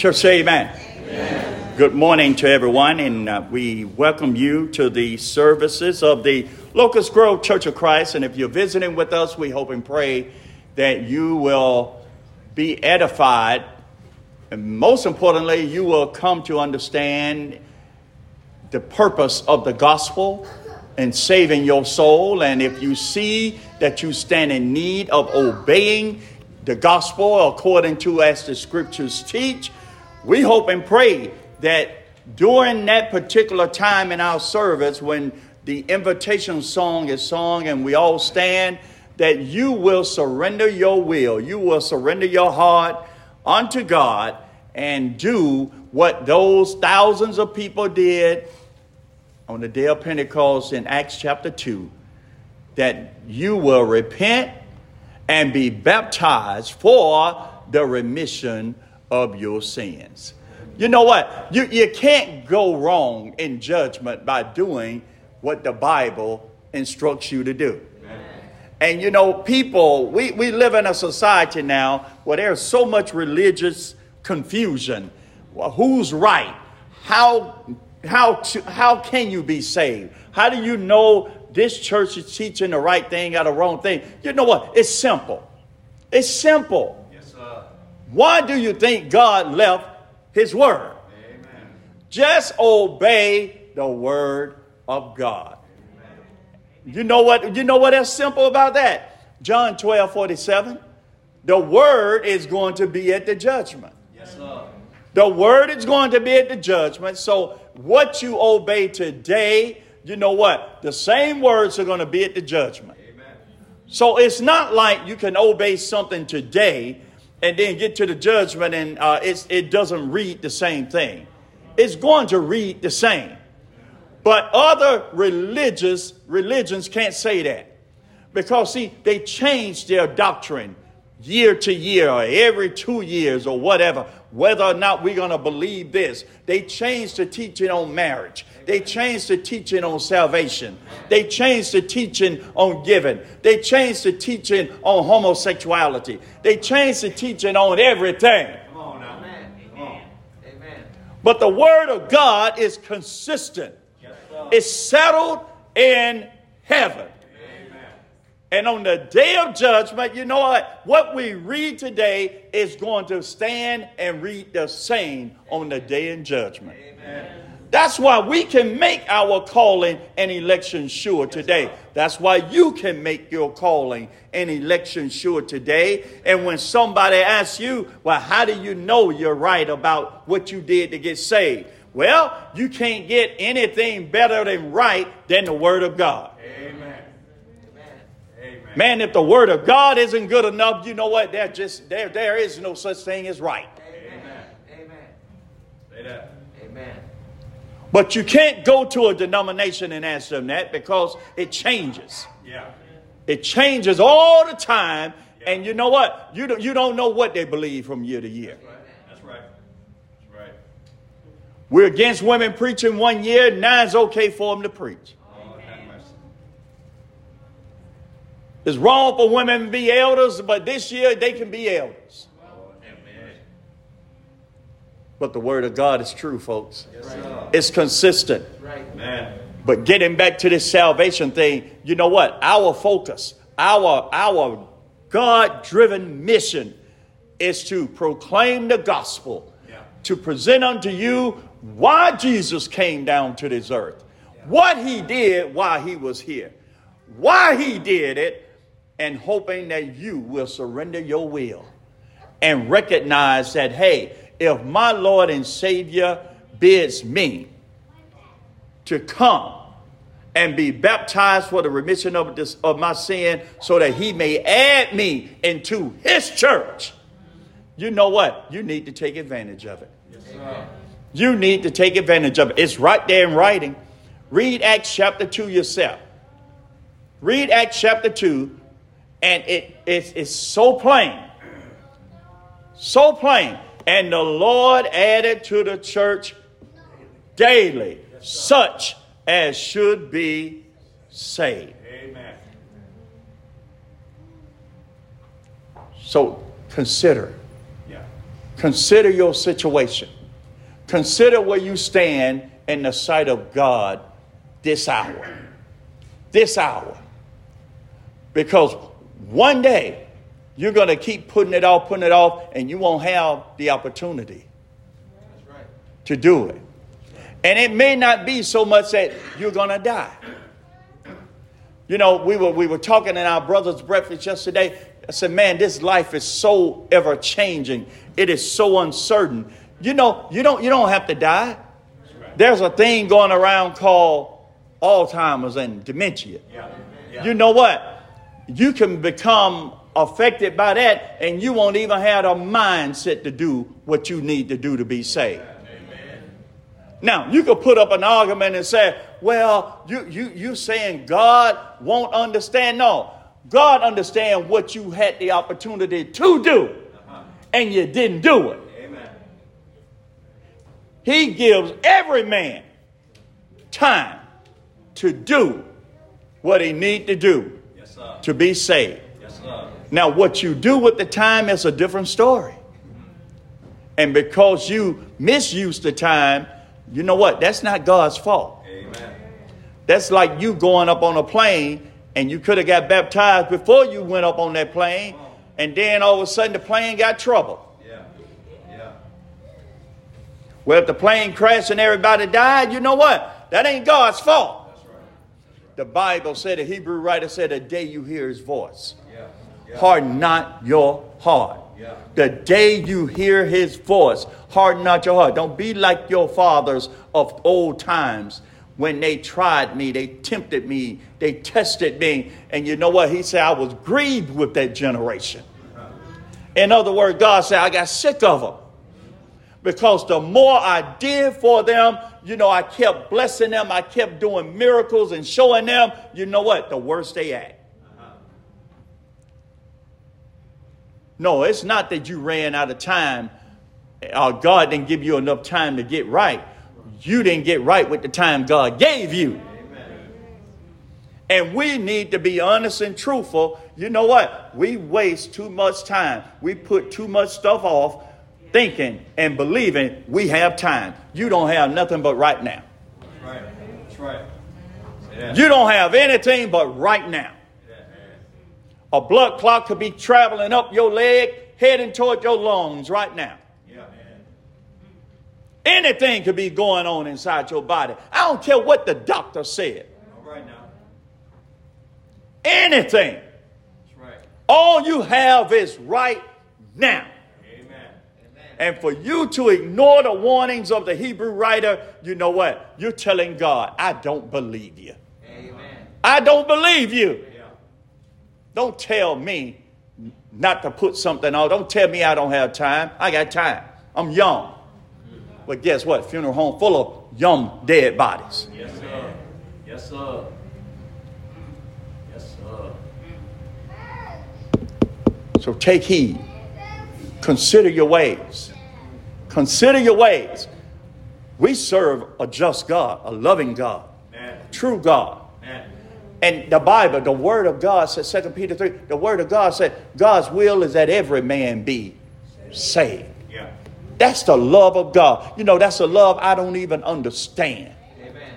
Church, say amen. amen. Good morning to everyone, and uh, we welcome you to the services of the Locust Grove Church of Christ. And if you're visiting with us, we hope and pray that you will be edified. And most importantly, you will come to understand the purpose of the gospel and saving your soul. And if you see that you stand in need of obeying the gospel according to as the scriptures teach, we hope and pray that during that particular time in our service, when the invitation song is sung and we all stand, that you will surrender your will, you will surrender your heart unto God and do what those thousands of people did on the day of Pentecost in Acts chapter 2 that you will repent and be baptized for the remission of your sins. You know what? You, you can't go wrong in judgment by doing what the Bible instructs you to do. And you know, people, we, we live in a society now where there's so much religious confusion. Well, who's right? How how, to, how can you be saved? How do you know this church is teaching the right thing or the wrong thing? You know what? It's simple. It's simple. Why do you think God left His Word? Amen. Just obey the Word of God. Amen. You know what? You know what is simple about that? John 12 47. The Word is going to be at the judgment. Yes, sir. The Word is going to be at the judgment. So what you obey today, you know what? The same words are going to be at the judgment. Amen. So it's not like you can obey something today and then get to the judgment and uh, it doesn't read the same thing. It's going to read the same. But other religious religions can't say that. Because see, they change their doctrine year to year or every two years or whatever whether or not we're going to believe this. They changed the teaching on marriage. They changed the teaching on salvation. They changed the teaching on giving. They changed the teaching on homosexuality. They changed the teaching on everything. On now. Amen. Amen. But the word of God is consistent. Yes, it's settled in heaven. And on the day of judgment, you know what? What we read today is going to stand and read the same on the day in judgment. Amen. That's why we can make our calling and election sure today. That's why you can make your calling and election sure today. And when somebody asks you, well, how do you know you're right about what you did to get saved? Well, you can't get anything better than right than the Word of God. Amen. Man, if the word of God isn't good enough, you know what? There just there there is no such thing as right. Amen. Amen. Say that. But you can't go to a denomination and ask them that because it changes. Yeah. It changes all the time. Yeah. And you know what? You don't, you don't know what they believe from year to year. That's right. That's right. That's right. We're against women preaching one year, now it's okay for them to preach. Oh, it's wrong for women to be elders, but this year they can be elders. But the word of God is true, folks. Yes, it's consistent. Right. Man. But getting back to this salvation thing, you know what? Our focus, our our God-driven mission is to proclaim the gospel, yeah. to present unto you why Jesus came down to this earth, yeah. what he did while he was here, why he did it, and hoping that you will surrender your will and recognize that, hey, if my Lord and Savior bids me to come and be baptized for the remission of, this, of my sin so that he may add me into his church, you know what? You need to take advantage of it. Yes, you need to take advantage of it. It's right there in writing. Read Acts chapter 2 yourself. Read Acts chapter 2 and it, it, it's so plain. So plain. And the Lord added to the church daily such as should be saved. Amen. So consider. Yeah. Consider your situation. Consider where you stand in the sight of God this hour. This hour. Because one day you're going to keep putting it off, putting it off, and you won't have the opportunity to do it. And it may not be so much that you're going to die. You know, we were, we were talking in our brother's breakfast yesterday. I said, man, this life is so ever changing. It is so uncertain. You know, you don't, you don't have to die. There's a thing going around called Alzheimer's and dementia. Yeah. Yeah. You know what? You can become affected by that, and you won't even have a mindset to do what you need to do to be saved. Now, you could put up an argument and say, well, you, you, you saying God won't understand. No, God understands what you had the opportunity to do, uh-huh. and you didn't do it. Amen. He gives every man time to do what he need to do Yes, to be saved. Now, what you do with the time is a different story. And because you misuse the time, you know what? That's not God's fault. Amen. That's like you going up on a plane and you could have got baptized before you went up on that plane, and then all of a sudden the plane got trouble. Yeah. Yeah. Well, if the plane crashed and everybody died, you know what? That ain't God's fault. That's right. The Bible said, the Hebrew writer said, the day you hear his voice. Yeah. Harden not your heart. Yeah. The day you hear his voice, harden not your heart. Don't be like your fathers of old times when they tried me, they tempted me, they tested me. And you know what? He said, I was grieved with that generation. In other words, God said, I got sick of them. Because the more I did for them, you know, I kept blessing them, I kept doing miracles and showing them, you know what? The worse they act. No, it's not that you ran out of time or God didn't give you enough time to get right. You didn't get right with the time God gave you. And we need to be honest and truthful. You know what? We waste too much time. We put too much stuff off thinking and believing we have time. You don't have nothing but right now. That's right. That's right. That. You don't have anything but right now. A blood clot could be traveling up your leg, heading toward your lungs right now. Yeah. Anything could be going on inside your body. I don't care what the doctor said. Right now. Anything. That's right. All you have is right now. And for you to ignore the warnings of the Hebrew writer, you know what? You're telling God, I don't believe you. Amen. I don't believe you. Don't tell me not to put something on. Don't tell me I don't have time. I got time. I'm young. But guess what? Funeral home full of young dead bodies. Yes, sir. Yes, sir. Yes, sir. So take heed. Consider your ways. Consider your ways. We serve a just God, a loving God, Man. true God. And the Bible, the Word of God says, 2 Peter 3, the Word of God said, God's will is that every man be saved. Yeah. That's the love of God. You know, that's a love I don't even understand. Amen.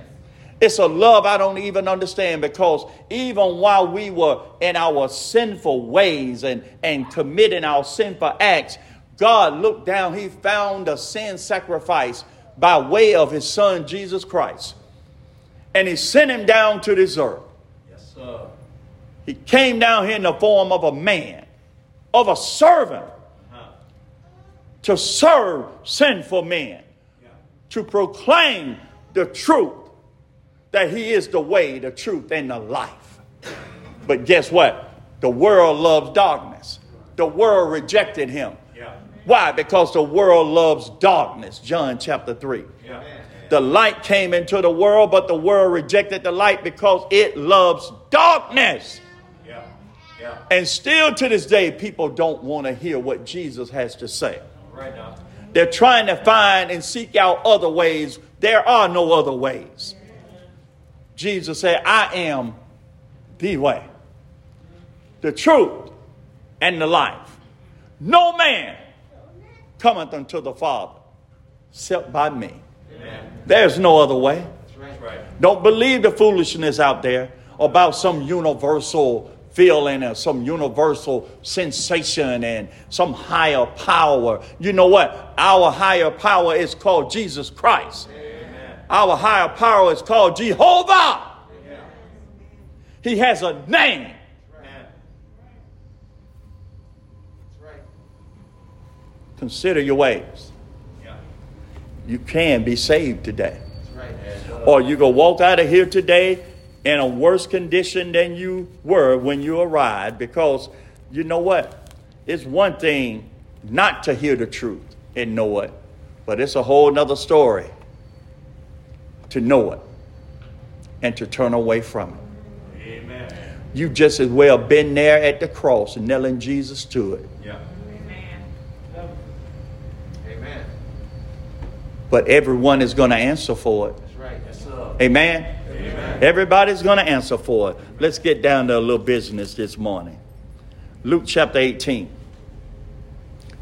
It's a love I don't even understand because even while we were in our sinful ways and, and committing our sinful acts, God looked down, He found a sin sacrifice by way of His Son Jesus Christ. And He sent Him down to this earth. He came down here in the form of a man, of a servant, Uh-huh. to serve sinful men, Yeah. to proclaim the truth that He is the way, the truth, and the life. But guess what? The world loves darkness. The world rejected Him. Yeah. Why? Because the world loves darkness. John chapter 3. Yeah. The light came into the world, but the world rejected the light because it loves darkness. Yeah. Yeah. And still to this day, people don't want to hear what Jesus has to say. Right now. They're trying to find and seek out other ways. There are no other ways. Jesus said, I am the way, the truth, and the life. No man cometh unto the Father except by me. Amen. There's no other way. Don't believe the foolishness out there about some universal feeling or some universal sensation and some higher power. You know what? Our higher power is called Jesus Christ. Amen. Our higher power is called Jehovah. Yeah. He has a name. Amen. Consider your ways. You can be saved today. Right. Or you go walk out of here today in a worse condition than you were when you arrived because you know what? It's one thing not to hear the truth and know it, but it's a whole nother story to know it and to turn away from it. Amen. You just as well been there at the cross and nailing Jesus to it. Yeah. Amen. But everyone is going to answer for it. That's right. Yes. Amen. Amen. Everybody's going to answer for it. Let's get down to a little business this morning. Luke chapter 18.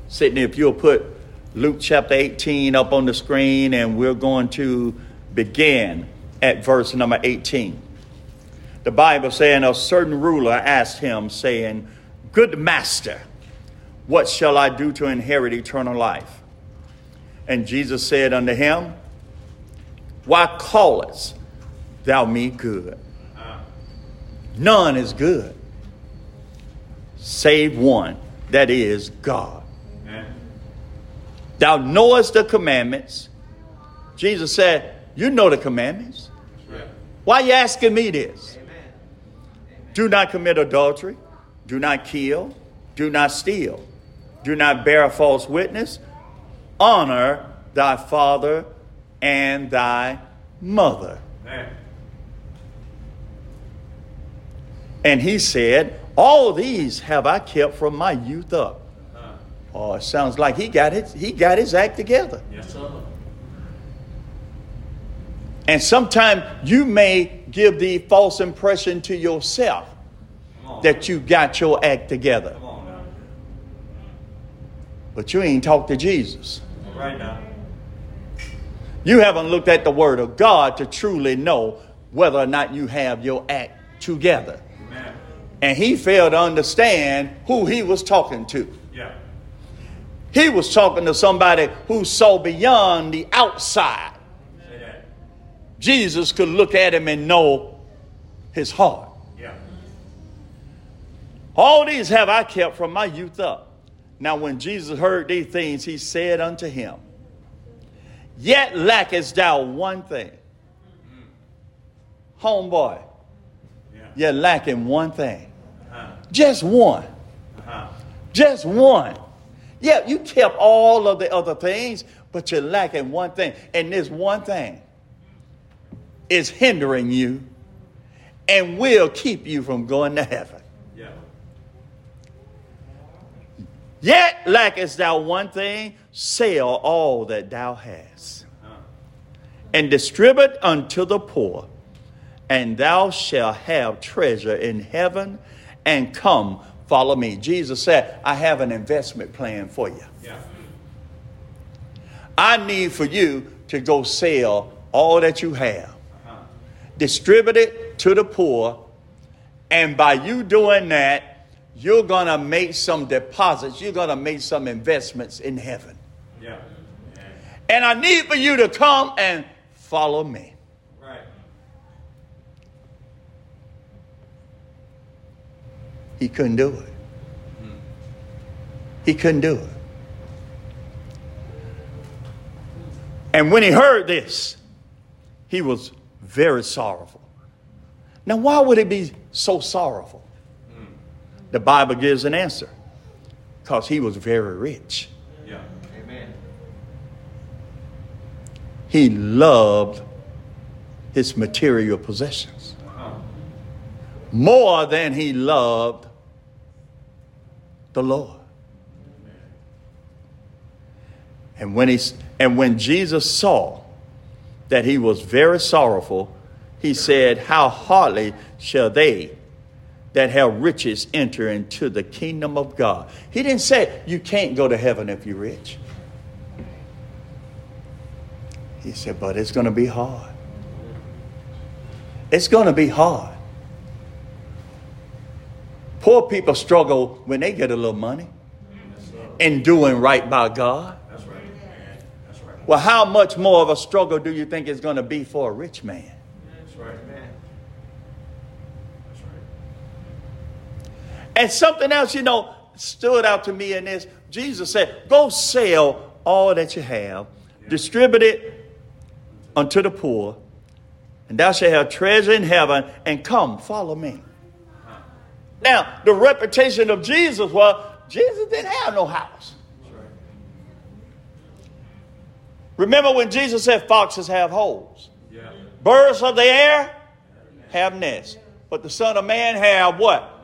Sydney, if you'll put Luke chapter 18 up on the screen, and we're going to begin at verse number 18. The Bible saying, A certain ruler asked him, saying, Good master, what shall I do to inherit eternal life? And Jesus said unto him, Why callest thou me good? None is good, save one, that is God. amen. Thou knowest the commandments. Jesus said, You know the commandments. That's right. Why you asking me this? Amen. Do not commit adultery. Do not kill. Do not steal. Do not bear a false witness. Honor thy father and thy mother. Amen. And he said, All these have I kept from my youth up. Uh, Oh, it sounds like he got it, he got his act together. yes, sir. And sometimes you may give the false impression to yourself that you got your act together. Come on. But you ain't talked to Jesus. Right now. You haven't looked at the Word of God to truly know whether or not you have your act together. Amen. And he failed to understand who he was talking to. Yeah. He was talking to somebody who saw beyond the outside. Say that. Jesus could look at him and know his heart. Yeah. All these have I kept from my youth up. Now, when Jesus heard these things, he said unto him, Yet lackest thou one thing. Homeboy, Yeah. you're lacking one thing. Uh-huh. Just one. Uh-huh. Just one. Yeah, you kept all of the other things, but you're lacking one thing. And this one thing is hindering you and will keep you from going to heaven. Yeah. Yet lackest thou one thing, sell all that thou hast, and distribute unto the poor, and thou shalt have treasure in heaven, and come follow me. Jesus said, I have an investment plan for you. yeah. I need for you to go sell all that you have, Uh-huh. distribute it to the poor, and by you doing that, you're going to make some deposits, you're going to make some investments in heaven. Yeah. And I need for you to come and follow me. Right. He couldn't do it. He couldn't do it. And when he heard this, he was very sorrowful. Now, why would he be so sorrowful? The Bible gives an answer because he was very rich. Yeah. Amen. He loved his material possessions Uh-huh. more than he loved the Lord. And when, he, and when Jesus saw that he was very sorrowful, he said, How hardly shall they that have riches enter into the kingdom of God. He didn't say you can't go to heaven if you're rich. He said, but it's going to be hard. It's going to be hard. Poor people struggle when they get a little money in doing right by God. That's right. That's right. Well, how much more of a struggle do you think it's going to be for a rich man? That's right, man. That's right. And something else, you know, stood out to me in this. Jesus said, Go sell all that you have, distribute it unto the poor, and thou shalt have treasure in heaven, and come, follow me. Now, the reputation of Jesus was Jesus didn't have no house. Remember when Jesus said, Foxes have holes, Yeah. birds of the air have nests, but the Son of Man have what?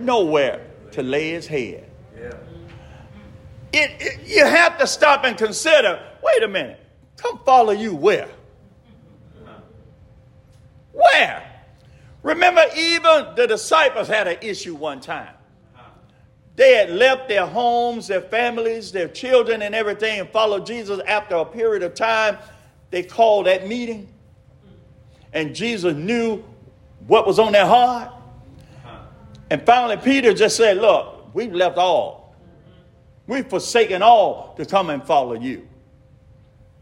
Nowhere to lay his head. Yeah. It, it- you have to stop and consider wait a minute, come follow you where? Where? Remember, even the disciples had an issue one time. They had left their homes, their families, their children, and everything and followed Jesus after a period of time. They called that meeting, and Jesus knew what was on their heart. And finally, Peter just said, Look, we've left all. We've forsaken all to come and follow you.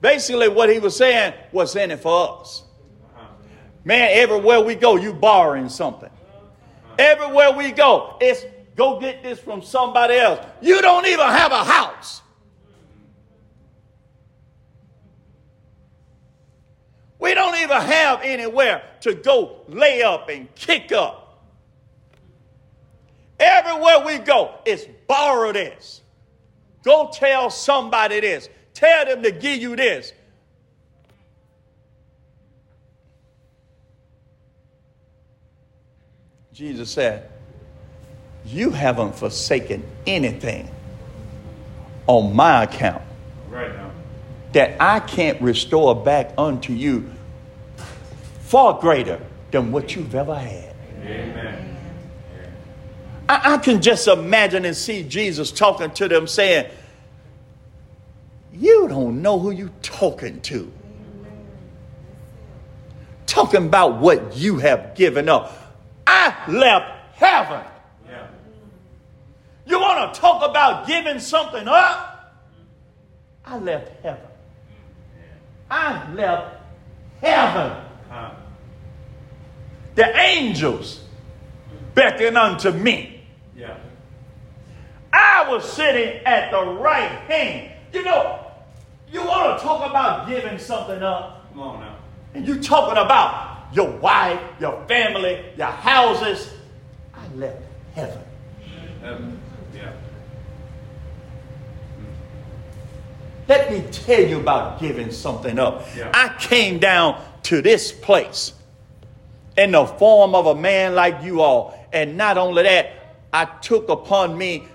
Basically, what he was saying was in it for us. Man, everywhere we go, you borrowing something. Everywhere we go, it's go get this from somebody else. You don't even have a house. We don't even have anywhere to go lay up and kick up. Everywhere we go, it's borrow this. Go tell somebody this. Tell them to give you this. Jesus said, You haven't forsaken anything on my account Right now. that I can't restore back unto you far greater than what you've ever had. Amen. I, I can just imagine and see Jesus talking to them saying, You don't know who you're talking to. Talking about what you have given up. I left heaven. Yeah. You want to talk about giving something up? I left heaven. I left heaven. The angels beckon unto me. I was sitting at the right hand. You know, you want to talk about giving something up, Come on now. and you talking about your wife, your family, your houses. I left heaven. Heaven. Yeah. Let me tell you about giving something up. Yeah. I came down to this place in the form of a man like you all. And not only that, I took upon me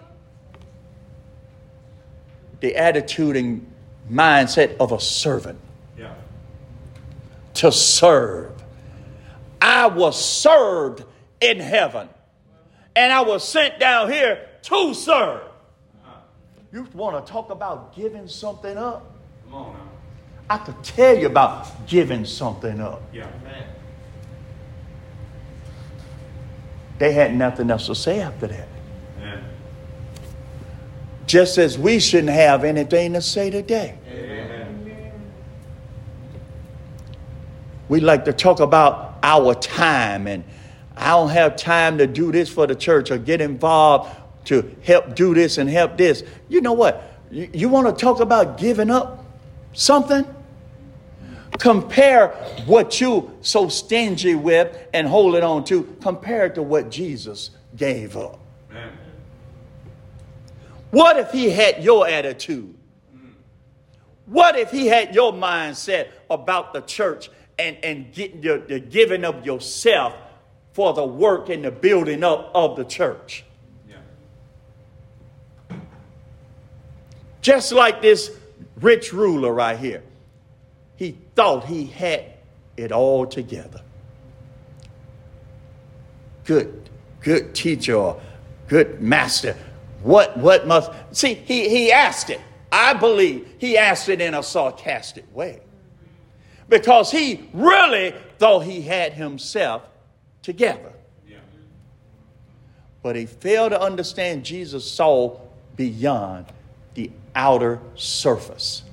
the attitude and mindset of a servant Yeah. to serve. I was served in heaven, and I was sent down here to serve. You want to talk about giving something up? Come on now. I could tell you about giving something up. Yeah. Man. They had nothing else to say after that. Just as we shouldn't have anything to say today. Amen. We like to talk about our time, and I don't have time to do this for the church or get involved to help do this and help this. You know what? You, you want to talk about giving up something? Compare what you so stingy with and holding on to, compared to what Jesus gave up. What if he had your attitude? What if he had your mindset about the church and, and getting the, the giving of yourself for the work and the building up of the church? Yeah. Just like this rich ruler right here. He thought he had it all together. good, good teacher good master, what, what must, see, he, he asked it. I believe he asked it in a sarcastic way because he really thought he had himself together. Yeah. But he failed to understand Jesus saw beyond the outer surface.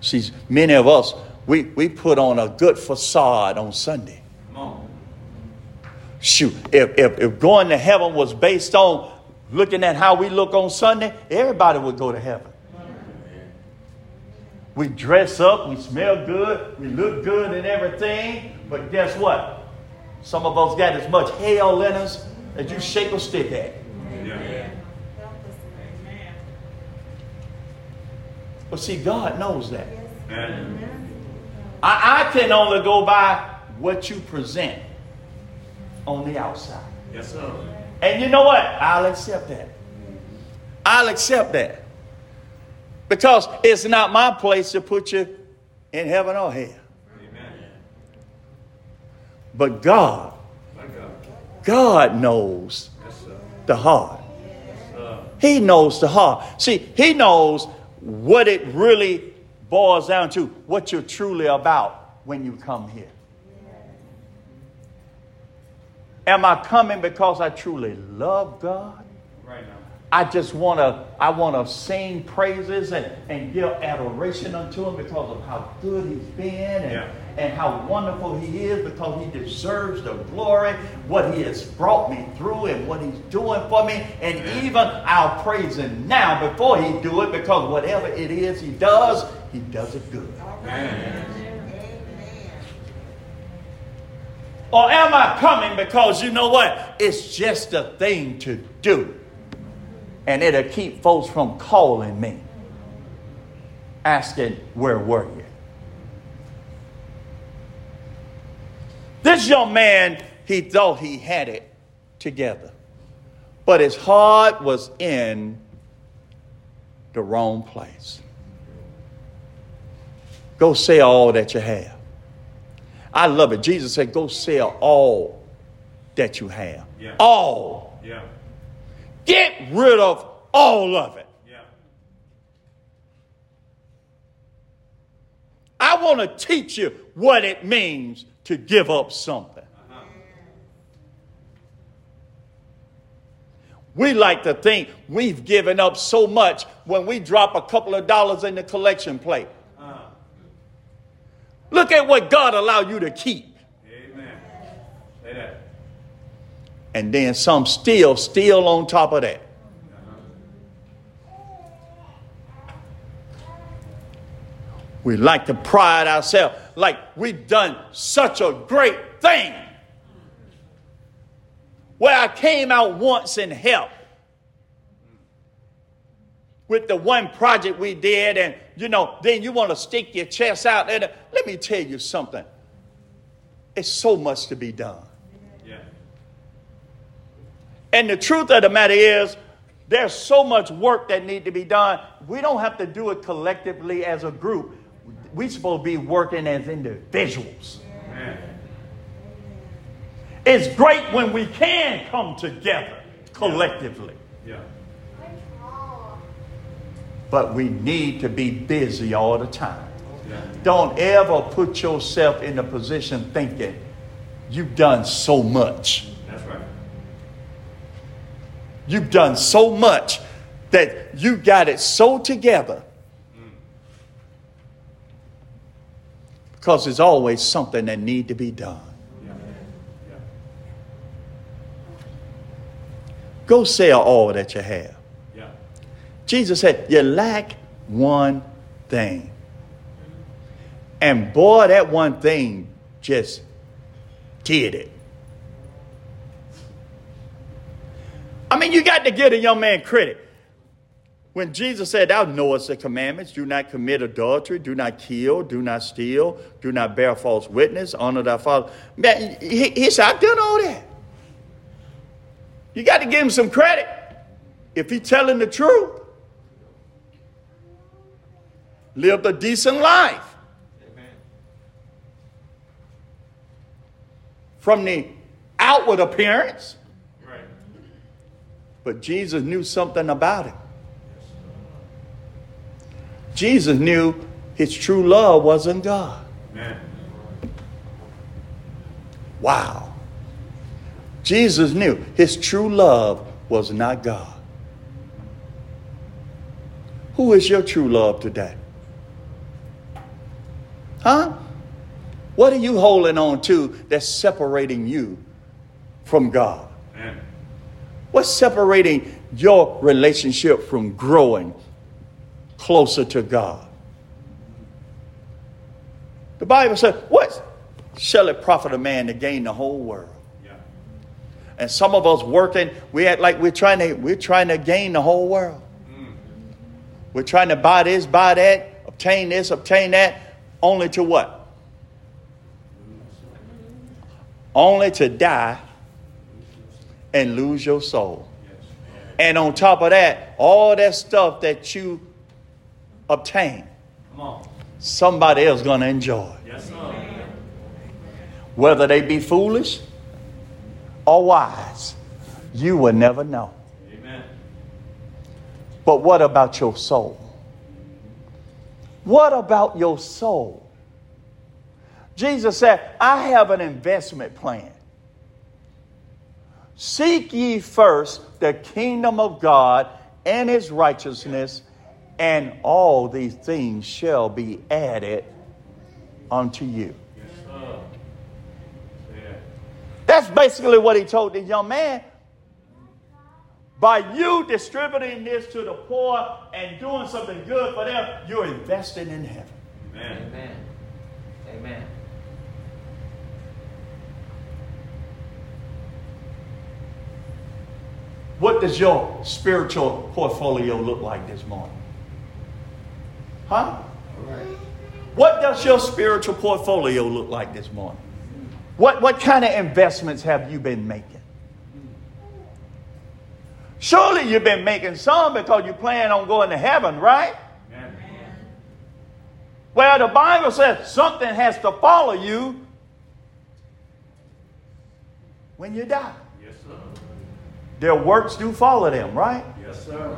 See, many of us, we, we put on a good facade on Sunday. Shoot, if, if, if going to heaven was based on looking at how we look on Sunday, everybody would go to heaven. We dress up, we smell good, we look good and everything, but guess what? Some of us got as much hell in us as you shake a stick at. Yeah. But see, God knows that. Amen. I, I can only go by what you present on the outside. Yes, sir. And you know what? I'll accept that. I'll accept that. Because it's not my place to put you in heaven or hell. Amen. But God, God. Knows Yes, the heart. Sir. He knows the heart. See, He knows what it really boils down to, what you're truly about when you come here. Am I coming because I truly love God? Right now. I just want to I want to sing praises and, and give adoration unto him because of how good he's been and, Yeah. and how wonderful he is because he deserves the glory, what he has brought me through and what he's doing for me. And even I'll praise him now before he do it because whatever it is he does, he does it good. Amen. Or am I coming because you know what? It's just a thing to do. And it'll keep folks from calling me, asking, Where were you? This young man, he thought he had it together, but his heart was in the wrong place. Go sell all that you have. I love it. Jesus said, Go sell all that you have. Yeah. All. Yeah. Get rid of all of it. Yeah. I want to teach you what it means to give up something. Uh-huh. We like to think we've given up so much when we drop a couple of dollars in the collection plate. Look at what God allowed you to keep. Amen. Say that. And then some still, still on top of that. We like to pride ourselves like we've done such a great thing. Where I came out once and helped with the one project we did, and you know, then you want to stick your chest out there. Let me tell you something. It's so much to be done. Yeah. And the truth of the matter is, there's so much work that need to be done. We don't have to do it collectively as a group. We're supposed to be working as individuals. It's great when we can come together collectively, Yeah. But we need to be busy all the time. Don't ever put yourself in a position thinking you've done so much. That's right. You've done so much that you got it so together. Because there's always something that need to be done. Yeah. Yeah. Go sell all that you have. Jesus said, You lack one thing. And boy, that one thing just did it. I mean, you got to give a young man credit. When Jesus said, Thou knowest the commandments do not commit adultery, do not kill, do not steal, do not bear false witness, honor thy father. Man, he, he said, I've done all that. You got to give him some credit if he's telling the truth. Lived a decent life. Amen. from the outward appearance, but Jesus knew something about him. Jesus knew his true love wasn't God. Amen. Wow. Jesus knew his true love was not God. Who is your true love today? Huh? What are you holding on to that's separating you from God? Amen. What's separating your relationship from growing closer to God? The Bible says, What shall it profit a man to gain the whole world? Yeah. And some of us working, we act like we're trying to we're trying to gain the whole world. Mm. We're trying to buy this, buy that, obtain this, obtain that, only to what? Only to die and lose your soul. And on top of that, all that stuff that you obtain, somebody else is gonna enjoy. Whether they be foolish or wise, you will never know. Amen. But what about your soul? What about your soul? Jesus said, I have an investment plan. Seek ye first the kingdom of God and his righteousness, and all these things shall be added unto you. Yes. That's basically what he told the young man. By you distributing this to the poor and doing something good for them, you're investing in heaven. Amen. Amen. Amen. What does your spiritual portfolio look like this morning? Huh? What does your spiritual portfolio look like this morning? What, what kind of investments have you been making? Surely you've been making some because you plan on going to heaven, right? Amen. Well, the Bible says something has to follow you when you die. Yes, sir. Their works do follow them, right? Yes, sir.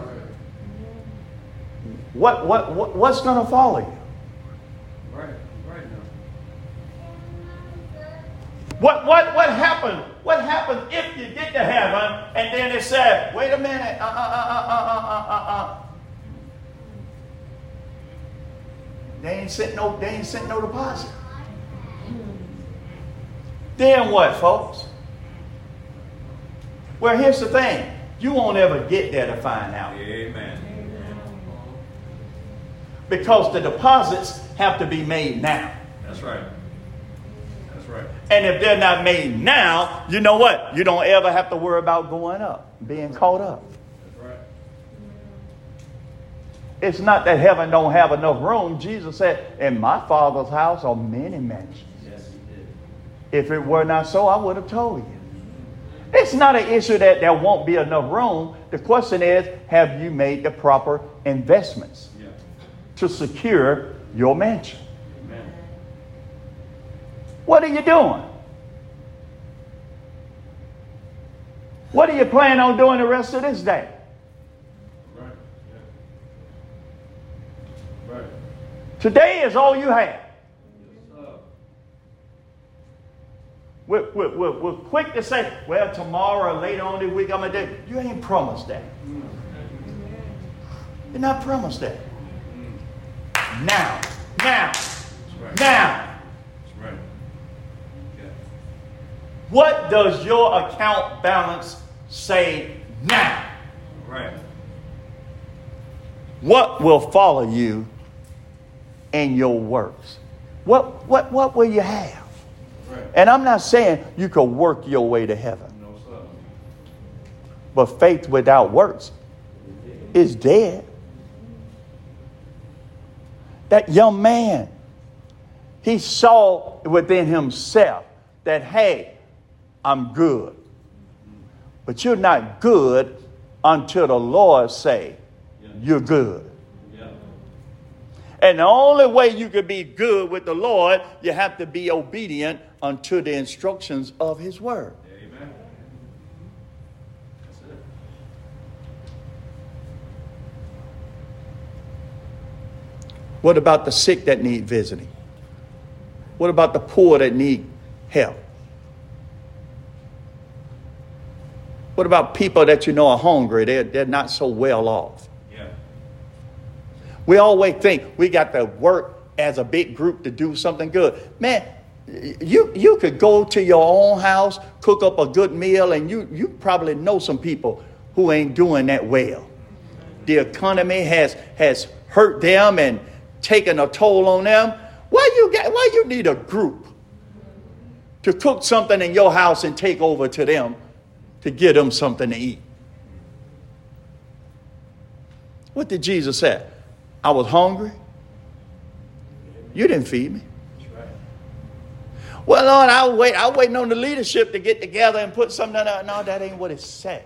What, what, what, what's going to follow you? Right. Right now. What, what, what happened? What happens if you get to heaven and then it said, wait a minute, uh uh, uh, uh, uh, uh, uh, uh, uh. They ain't sent no, they ain't sent no deposit. Then what, folks? Well, here's the thing. You won't ever get there to find out. Amen. Because the deposits have to be made now. That's right. And if they're not made now, you know what? You don't ever have to worry about going up, being caught up. That's right. It's not that heaven don't have enough room. Jesus said, In my father's house are many mansions. Yes, he did. If it were not so, I would have told you. It's not an issue that there won't be enough room. The question is, have you made the proper investments Yeah. to secure your mansion? What are you doing? What are you planning on doing the rest of this day? Right. Yeah. Right. Today is all you have. Yes. We're, we're, we're, we're quick to say, well, tomorrow or later on this week I'm going to do. You ain't promised that. Mm. You're not promised that. Mm. Now, now, right. now. That's right. Yeah. What does your account balance say now? Right. What will follow you in your works? What, what, what will you have? Right. And I'm not saying you could work your way to heaven, No, sir. but faith without works is dead. That young man, he saw within himself that, hey, I'm good. But you're not good until the Lord say you're good. And the only way you could be good with the Lord, you have to be obedient unto the instructions of His Word. What about the sick that need visiting? What about the poor that need help? What about people that you know are hungry? They're, they're not so well off. Yeah. We always think we got to work as a big group to do something good. Man, you, you could go to your own house, cook up a good meal, and you, you probably know some people who ain't doing that well. The economy has, has hurt them and taken a toll on them. Why you, got, why you need a group to cook something in your house and take over to them to get them something to eat? What did Jesus say? I was hungry. You didn't feed me. Well, Lord, I wait. I waiting on the leadership to get together and put something. No, no, that ain't what it said.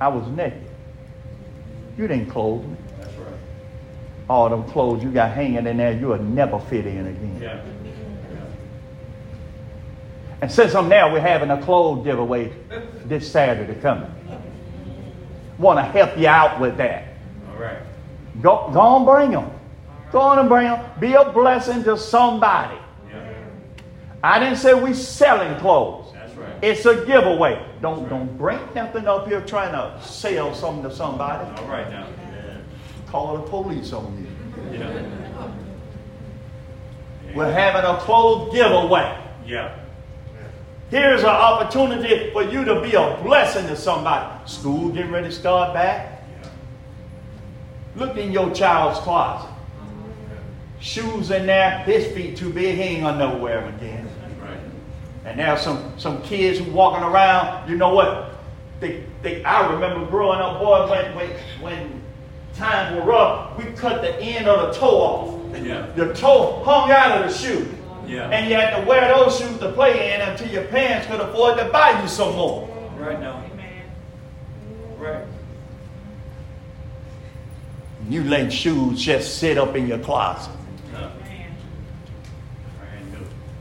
I was naked. You didn't clothe me. All them clothes you got hanging in there, you'll never fit in again. Yeah. And since I'm there, we're having a clothes giveaway this Saturday coming. Want to help you out with that. All right. Go, go on, bring them. Go on and bring them. Be a blessing to somebody. Yeah. I didn't say we selling clothes. That's right. It's a giveaway. Don't don't bring nothing up here trying to sell something to somebody. All right now. Call the police on you. Yeah. We're having a clothes giveaway. Yeah. Here's an opportunity for you to be a blessing to somebody. School getting ready to start back. Look in your child's closet. Shoes in there. His feet too big. He ain't gonna know wear them again. And now some, some kids who walking around, you know what? They, they, I remember growing up, boy, when, when, when times were rough, we cut the end of the toe off. Yeah. The toe hung out of the shoe. Yeah. And you had to wear those shoes to play in until your parents could afford to buy you some more. Right now. Right. You let shoes just sit up in your closet. No.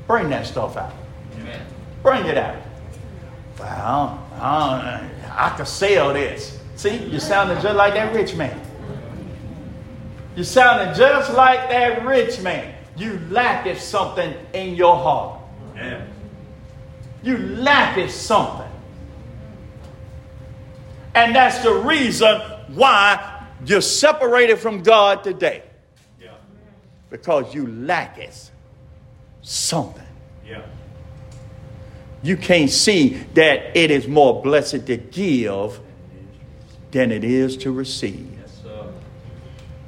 Bring that stuff out. Amen. Bring it out. Well, I, I could sell this. See, you sounded just like that rich man. You sounded just like that rich man. You lacked something in your heart. Yeah. You lacked something. And that's the reason why you're separated from God today. Yeah. Because you lack something. Yeah. You can't see that it is more blessed to give than it is to receive. Yes, sir.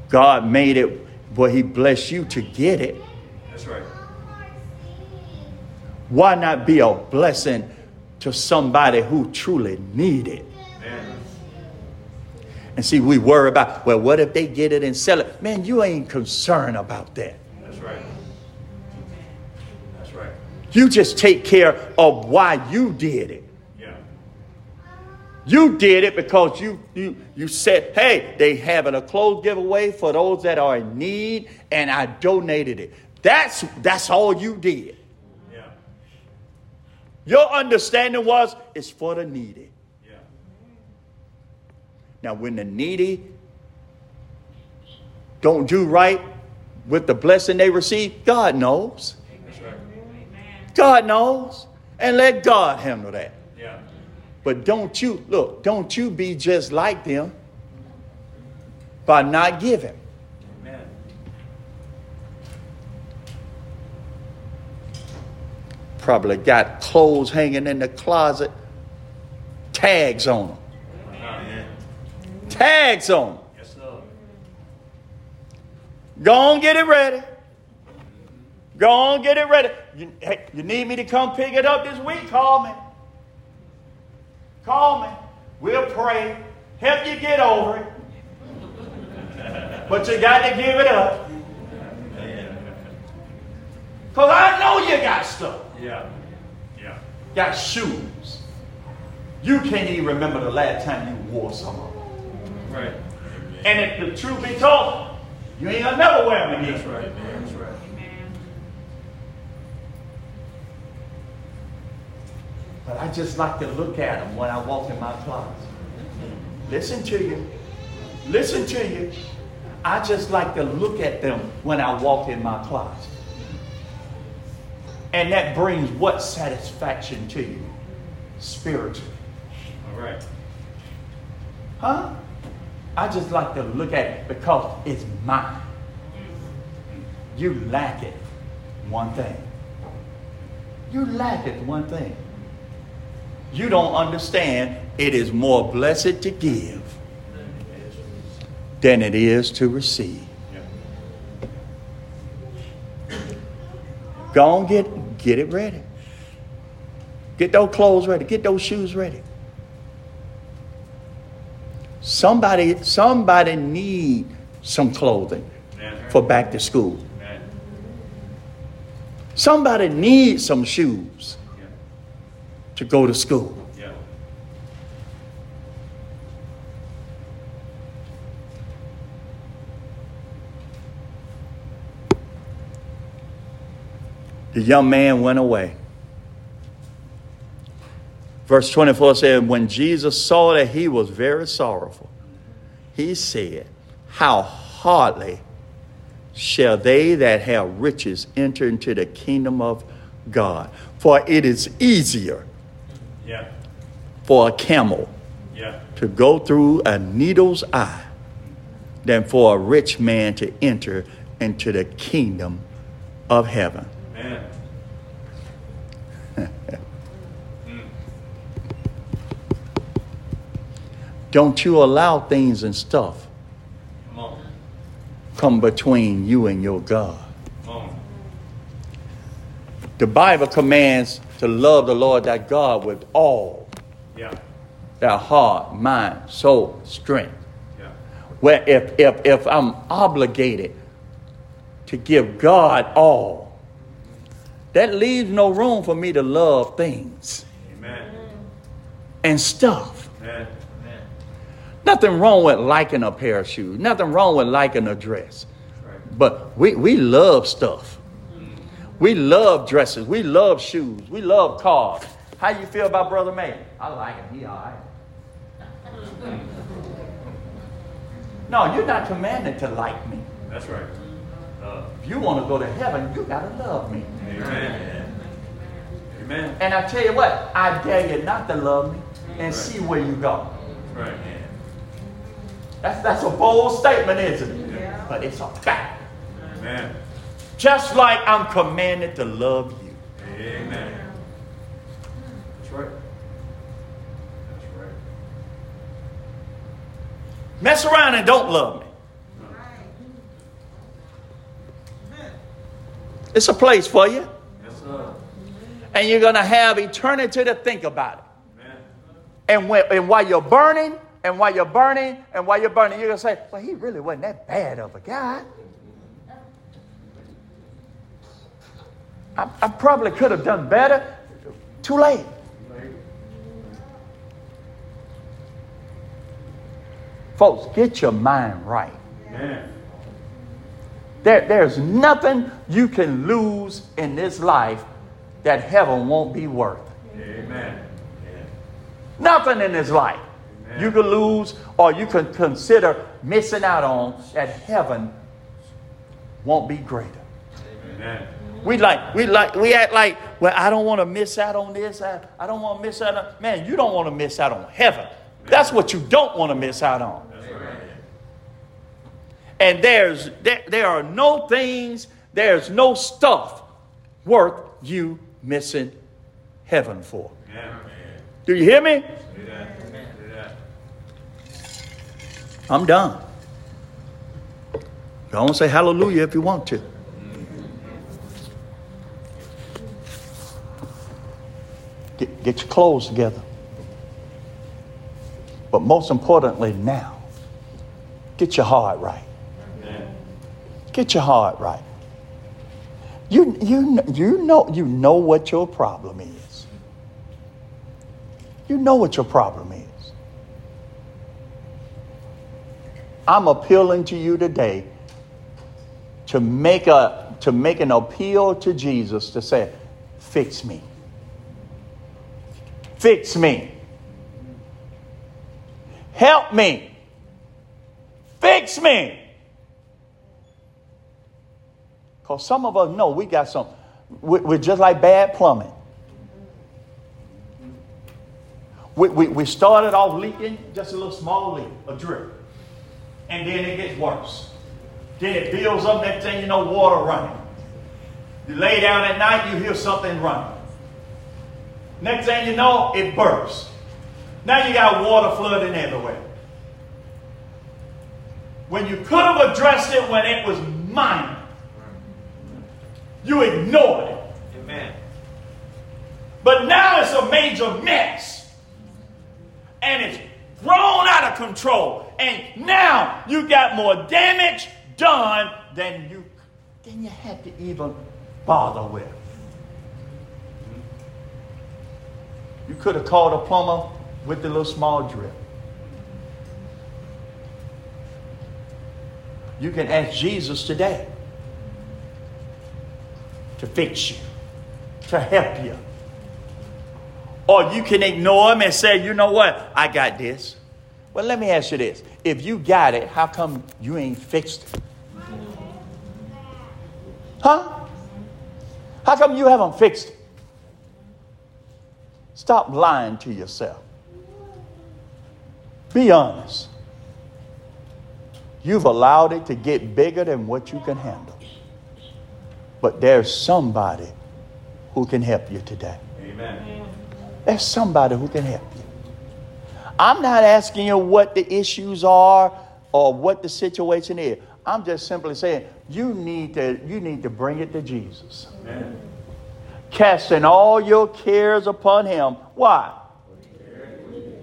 God made it where He blessed you to get it. That's right. Why not be a blessing to somebody who truly need it? Man. And see, we worry about, well, what if they get it and sell it? Man, you ain't concerned about that. That's right. That's right. You just take care of why you did it. You did it because you you you said, "Hey, they having a clothes giveaway for those that are in need, and I donated it." That's that's all you did. Yeah. Your understanding was it's for the needy. Yeah. Now, when the needy don't do right with the blessing they receive, God knows. Right. God knows, and let God handle that. But don't you look? Don't you be just like them by not giving. Amen. Probably got clothes hanging in the closet, tags on them. Amen. Tags on them. Yes, sir. Go on, get it ready. Go on, get it ready. You, hey, you need me to come pick it up this week? Call me. Call me. We'll pray. Help you get over it. But you got to give it up. Because I know you got stuff. Yeah. Yeah. got shoes. You can't even remember the last time you wore some of them. Right. And if the truth be told, you ain't gonna never wear them again. That's right, man. But I just like to look at them when I walk in my closet. Listen to you. Listen to you. I just like to look at them when I walk in my closet. And that brings what satisfaction to you? Spiritually. All right. Huh? I just like to look at it because it's mine. You lack it one thing. You lack it one thing. You don't understand it is more blessed to give than it is to receive. Go on, get, get it ready. Get those clothes ready. Get those shoes ready. Somebody, somebody need some clothing for back to school. Somebody needs some shoes. To go to school. The young man went away. Verse 24 said, When Jesus saw that he was very sorrowful, he said, How hardly shall they that have riches enter into the kingdom of God? For it is easier Yeah. for a camel Yeah. to go through a needle's eye than for a rich man to enter into the kingdom of heaven. Don't you allow things and stuff Come come between you and your God. The Bible commands to love the Lord thy God with all Yeah. thy heart, mind, soul, strength. Yeah. Where if, if, if I'm obligated to give God all, that leaves no room for me to love things Amen. and stuff. Amen. Nothing wrong with liking a pair of shoes. Nothing wrong with liking a dress. Right. But we, we love stuff. We love dresses. We love shoes. We love cars. How you feel about Brother May? I like him. He all right. No, you're not commanded to like me. That's right. Uh, If you want to go to heaven, you got to love me. amen. Amen. And I tell you what, I dare you not to love me and Right. see where you go. That's right. That's, that's a bold statement, isn't it? Yeah. But it's a fact. Amen. Just like I'm commanded to love you. Amen. That's right. That's right. Mess around and don't love me. It's a place for you. Yes, sir. And you're going to have eternity to think about it. Amen. And, when, and while you're burning, and while you're burning, and while you're burning, you're going to say, well, he really wasn't that bad of a guy. I, I probably could have done better. Too late. Folks, get your mind right. There, there's nothing you can lose in this life that heaven won't be worth. Amen. Nothing in this life Amen. you can lose or you can consider missing out on that heaven won't be greater. Amen. We like we like we act like well I don't want to miss out on this I, I don't want to miss out on man you don't want to miss out on heaven. That's what you don't want to miss out on. And there's there, there are no things, there's no stuff worth you missing heaven for. Do you hear me? I'm done. And say hallelujah if you want to. Get, get your clothes together. But most importantly, now, get your heart right. Get your heart right. You, you, you, know, you know what your problem is. You know what your problem is. I'm appealing to you today to make a to make an appeal to Jesus to say, fix me. Fix me. Help me. Fix me. Because some of us know we got some, we're just like bad plumbing. We, we, we started off leaking just a little small leak, a drip. And then it gets worse. Then it builds up, next thing you know, water running. You lay down at night, you hear something running. Next thing you know, it bursts. Now you got water flooding everywhere. When you could have addressed it when it was minor, you ignored it. Amen. But now it's a major mess. And it's grown out of control. And now you got more damage done than you than you had to even bother with. You could have called a plumber with the little small drip. You can ask Jesus today to fix you, to help you. Or you can ignore him and say, you know what? I got this. Well, let me ask you this. If you got it, how come you ain't fixed it? Huh? How come you haven't fixed it? Stop lying to yourself. Be honest. You've allowed it to get bigger than what you can handle. But there's somebody who can help you today. Amen. There's somebody who can help you. I'm not asking you what the issues are or what the situation is. I'm just simply saying you need to you need to bring it to Jesus. Amen. Casting all your cares upon him. Why?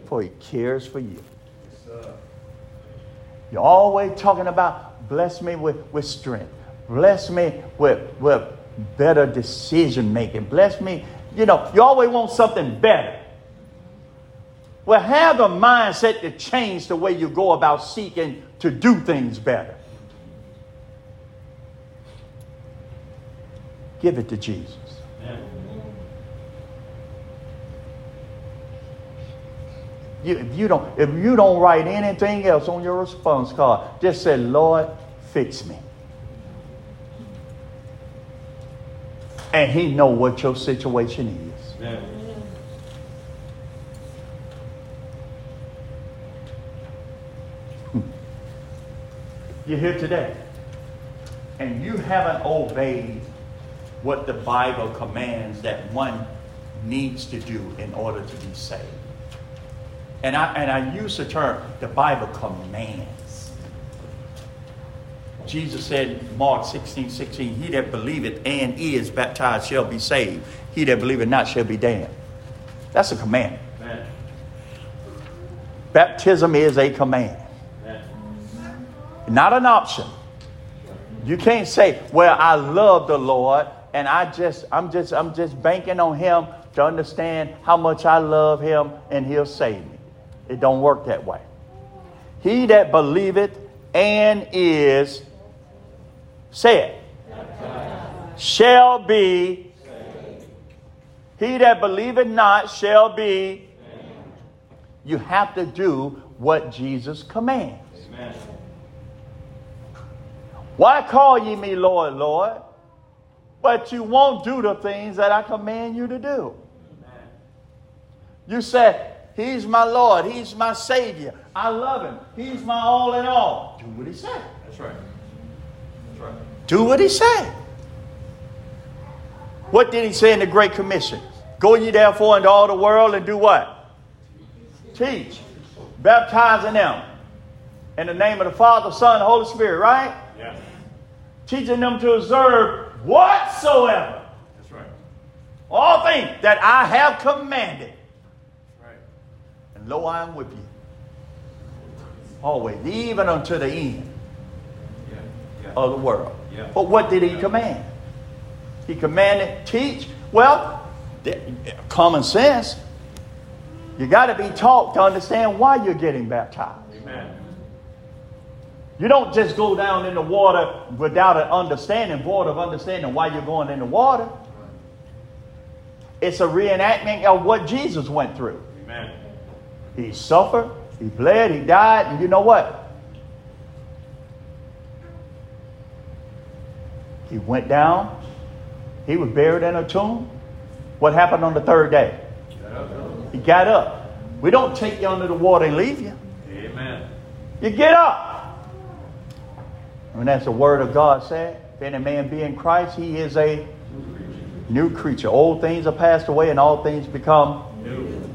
For he cares for you. You're always talking about bless me with, with strength. Bless me with, with better decision making. Bless me. You know, you always want something better. Well, have a mindset to change the way you go about seeking to do things better. Give it to Jesus. You, if you don't if you don't write anything else on your response card, just say, Lord, fix me. And he know what your situation is. Amen. You're here today. And you haven't obeyed what the Bible commands that one needs to do in order to be saved. And I, and I use the term, the Bible commands. Jesus said Mark 16, 16, He that believeth and is baptized shall be saved. He that believeth not shall be damned. That's a command. Amen. Baptism is a command, Amen. not an option. You can't say, "Well, I love the Lord, and I just, I'm just, I'm just banking on Him to understand how much I love Him, and He'll save me." It don't work that way. He that believeth and is, say it, shall be. He that believeth not shall be. You have to do what Jesus commands. Amen. Why call ye me Lord, Lord? But you won't do the things that I command you to do. You said, He's my Lord, He's my Savior. I love Him. He's my all in all. Do what He said. That's right. That's right. Do what He said. What did He say in the Great Commission? Go ye therefore into all the world and do what? Teach. Baptizing them in the name of the Father, Son, and Holy Spirit, right? Yeah. Teaching them to observe whatsoever That's right. all things that I have commanded. Right. And lo, I am with you. Always, even unto the end Yeah. Yeah. of the world. Yeah. But what did he command? He commanded, teach. Well, common sense. You got to be taught to understand why you're getting baptized. Amen. You don't just go down in the water without an understanding, void of understanding why you're going in the water. It's a reenactment of what Jesus went through. Amen. He suffered, he bled, he died, and you know what? He went down, he was buried in a tomb. What happened on the third day? He got up. We don't take you under the water and leave you. Amen. You get up. And that's the word of God said. If any man be in Christ, he is a new creature. Old things are passed away and all things become New.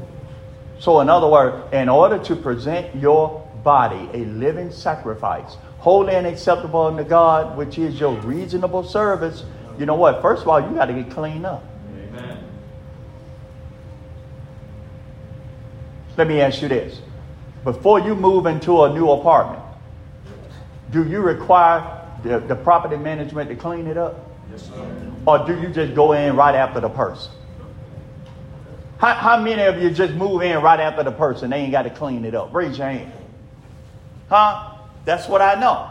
so, in other words, in order to present your body a living sacrifice, holy and acceptable unto God, which is your reasonable service, you know what? First of all, you got to get cleaned up. Amen. Let me ask you this. Before you move into a new apartment, do you require the, the property management to clean it up? Yes, sir. Or do you just go in right after the person? How, how many of you just move in right after the person? They ain't got to clean it up. Raise your hand. Huh? That's what I know.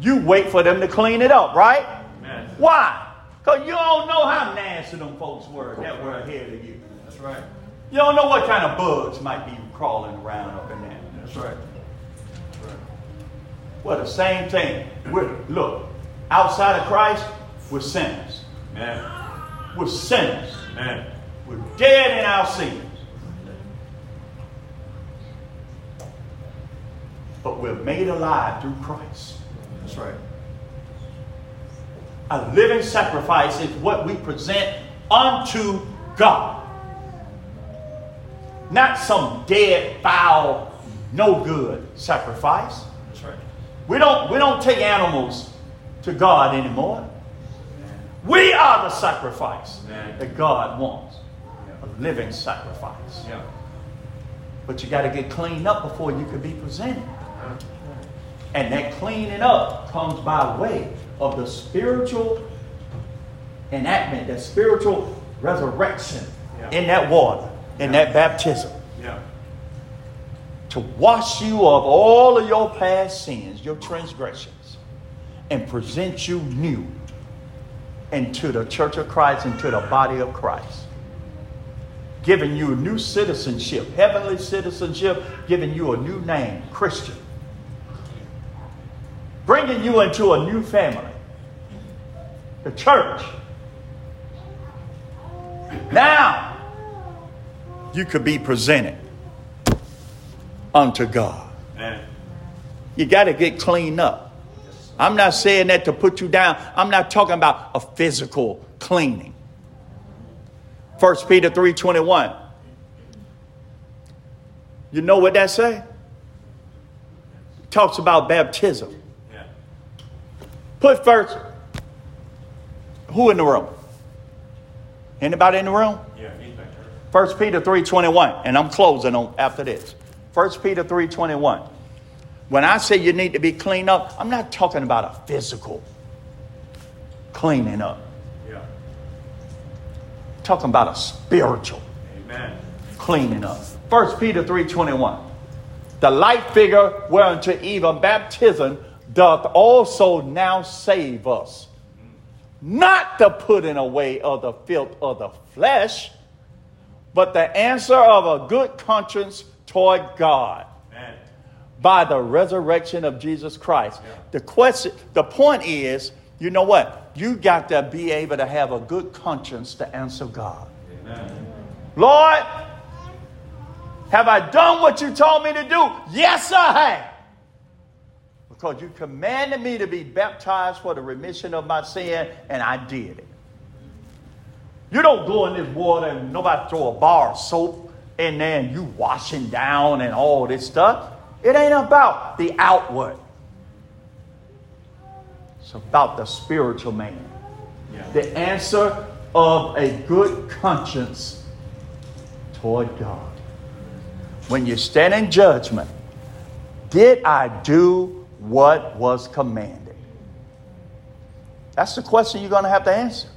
You wait for them to clean it up, right? Amen. Why? Because you don't know how nasty them folks were that were ahead of you. That's right. You don't know what kind of bugs might be crawling around up in there. That's right. Well, the same thing. We're, look, outside of Christ, we're sinners. Amen. We're sinners. Amen. We're dead in our sins. But we're made alive through Christ. That's right. A living sacrifice is what we present unto God. Not some dead, foul, no good sacrifice. We don't, we don't take animals to God anymore. We are the sacrifice Amen. that God wants. Yeah. A living sacrifice. Yeah. But you got to get cleaned up before you can be presented. Uh-huh. And that cleaning up comes by way of the spiritual enactment, the spiritual resurrection Yeah. in that water, in that baptism, Yeah. To wash you of all of your past sins, your transgressions, and present you new into the church of Christ, into the body of Christ. Giving you a new citizenship, heavenly citizenship, giving you a new name, Christian. Bringing you into a new family, the church. Now, you could be presented unto God. Amen. You got to get cleaned up. I'm not saying that to put you down. I'm not talking about a physical cleaning. 1 Peter 3:21. You know what that say? Talks about baptism. Yeah. Put first who in the room? Anybody in the room? Yeah. He's back there. 1 Peter 3:21, and I'm closing on after this. 1 Peter 3:21. When I say you need to be cleaned up, I'm not talking about a physical cleaning up. Yeah. I'm talking about a spiritual Amen. cleaning up. 1 Peter 3:21. The light figure whereunto even baptism doth also now save us. Not the putting away of the filth of the flesh, but the answer of a good conscience toward God Amen. by the resurrection of Jesus Christ. Yeah. The question, the point is, you know what? You got to be able to have a good conscience to answer God. Amen. Lord, have I done what you told me to do? Yes, I have. Because you commanded me to be baptized for the remission of my sin, and I did it. You don't go in this water and nobody throw a bar of soap in then you washing down and all this stuff. It ain't about the outward. It's about the spiritual man Yeah. the answer of a good conscience toward God. When you stand in judgment, did I do what was commanded? That's the question you're going to have to answer.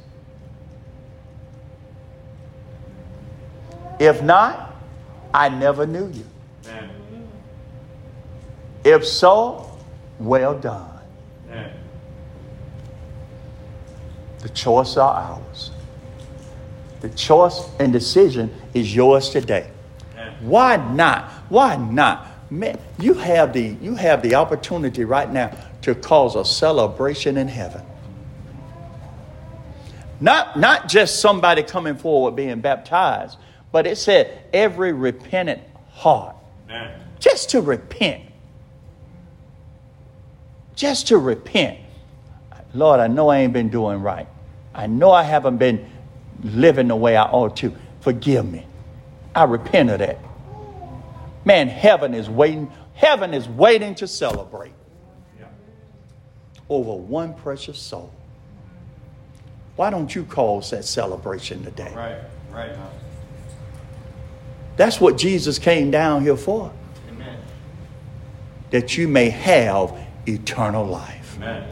If not, I never knew you. Amen. If so, well done. Amen. The choice are ours. The choice and decision is yours today. Amen. Why not? Why not? Man, you have the you have the opportunity right now to cause a celebration in heaven. Not not just somebody coming forward being baptized, but it said every repentant heart. Amen. Just to repent. Just to repent. Lord, I know I ain't been doing right. I know I haven't been living the way I ought to. Forgive me. I repent of that. Man, heaven is waiting. Heaven is waiting to celebrate Yeah. over one precious soul. Why don't you cause that celebration today? Right. Right. That's what Jesus came down here for, Amen. that you may have eternal life. Amen.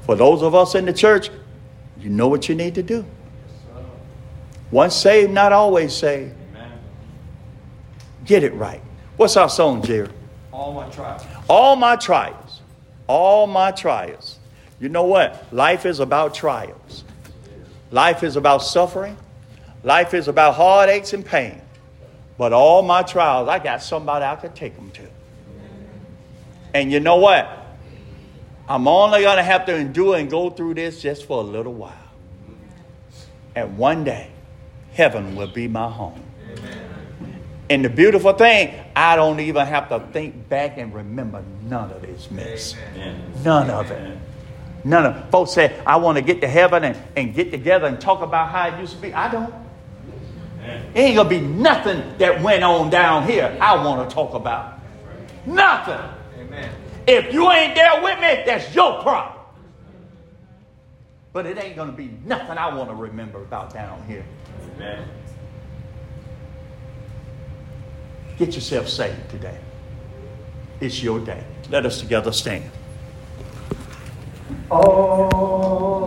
For those of us in the church, you know what you need to do. Once saved, not always saved. Amen. Get it right. What's our song, Jerry? All my trials. All my trials, all my trials. You know what? Life is about trials. Life is about suffering. Life is about heartaches and pain. But all my trials, I got somebody I could take them to. And you know what? I'm only going to have to endure and go through this just for a little while. And one day, heaven will be my home. And the beautiful thing, I don't even have to think back and remember none of this mess. None of it. None of it. folks say, I want to get to heaven and, and get together and talk about how it used to be. I don't. Amen. It ain't gonna be nothing that went on down here I want to talk about. Nothing. Amen. If you ain't there with me, that's your problem. But it ain't gonna be nothing I want to remember about down here. Amen. Get yourself saved today. It's your day. Let us together stand. All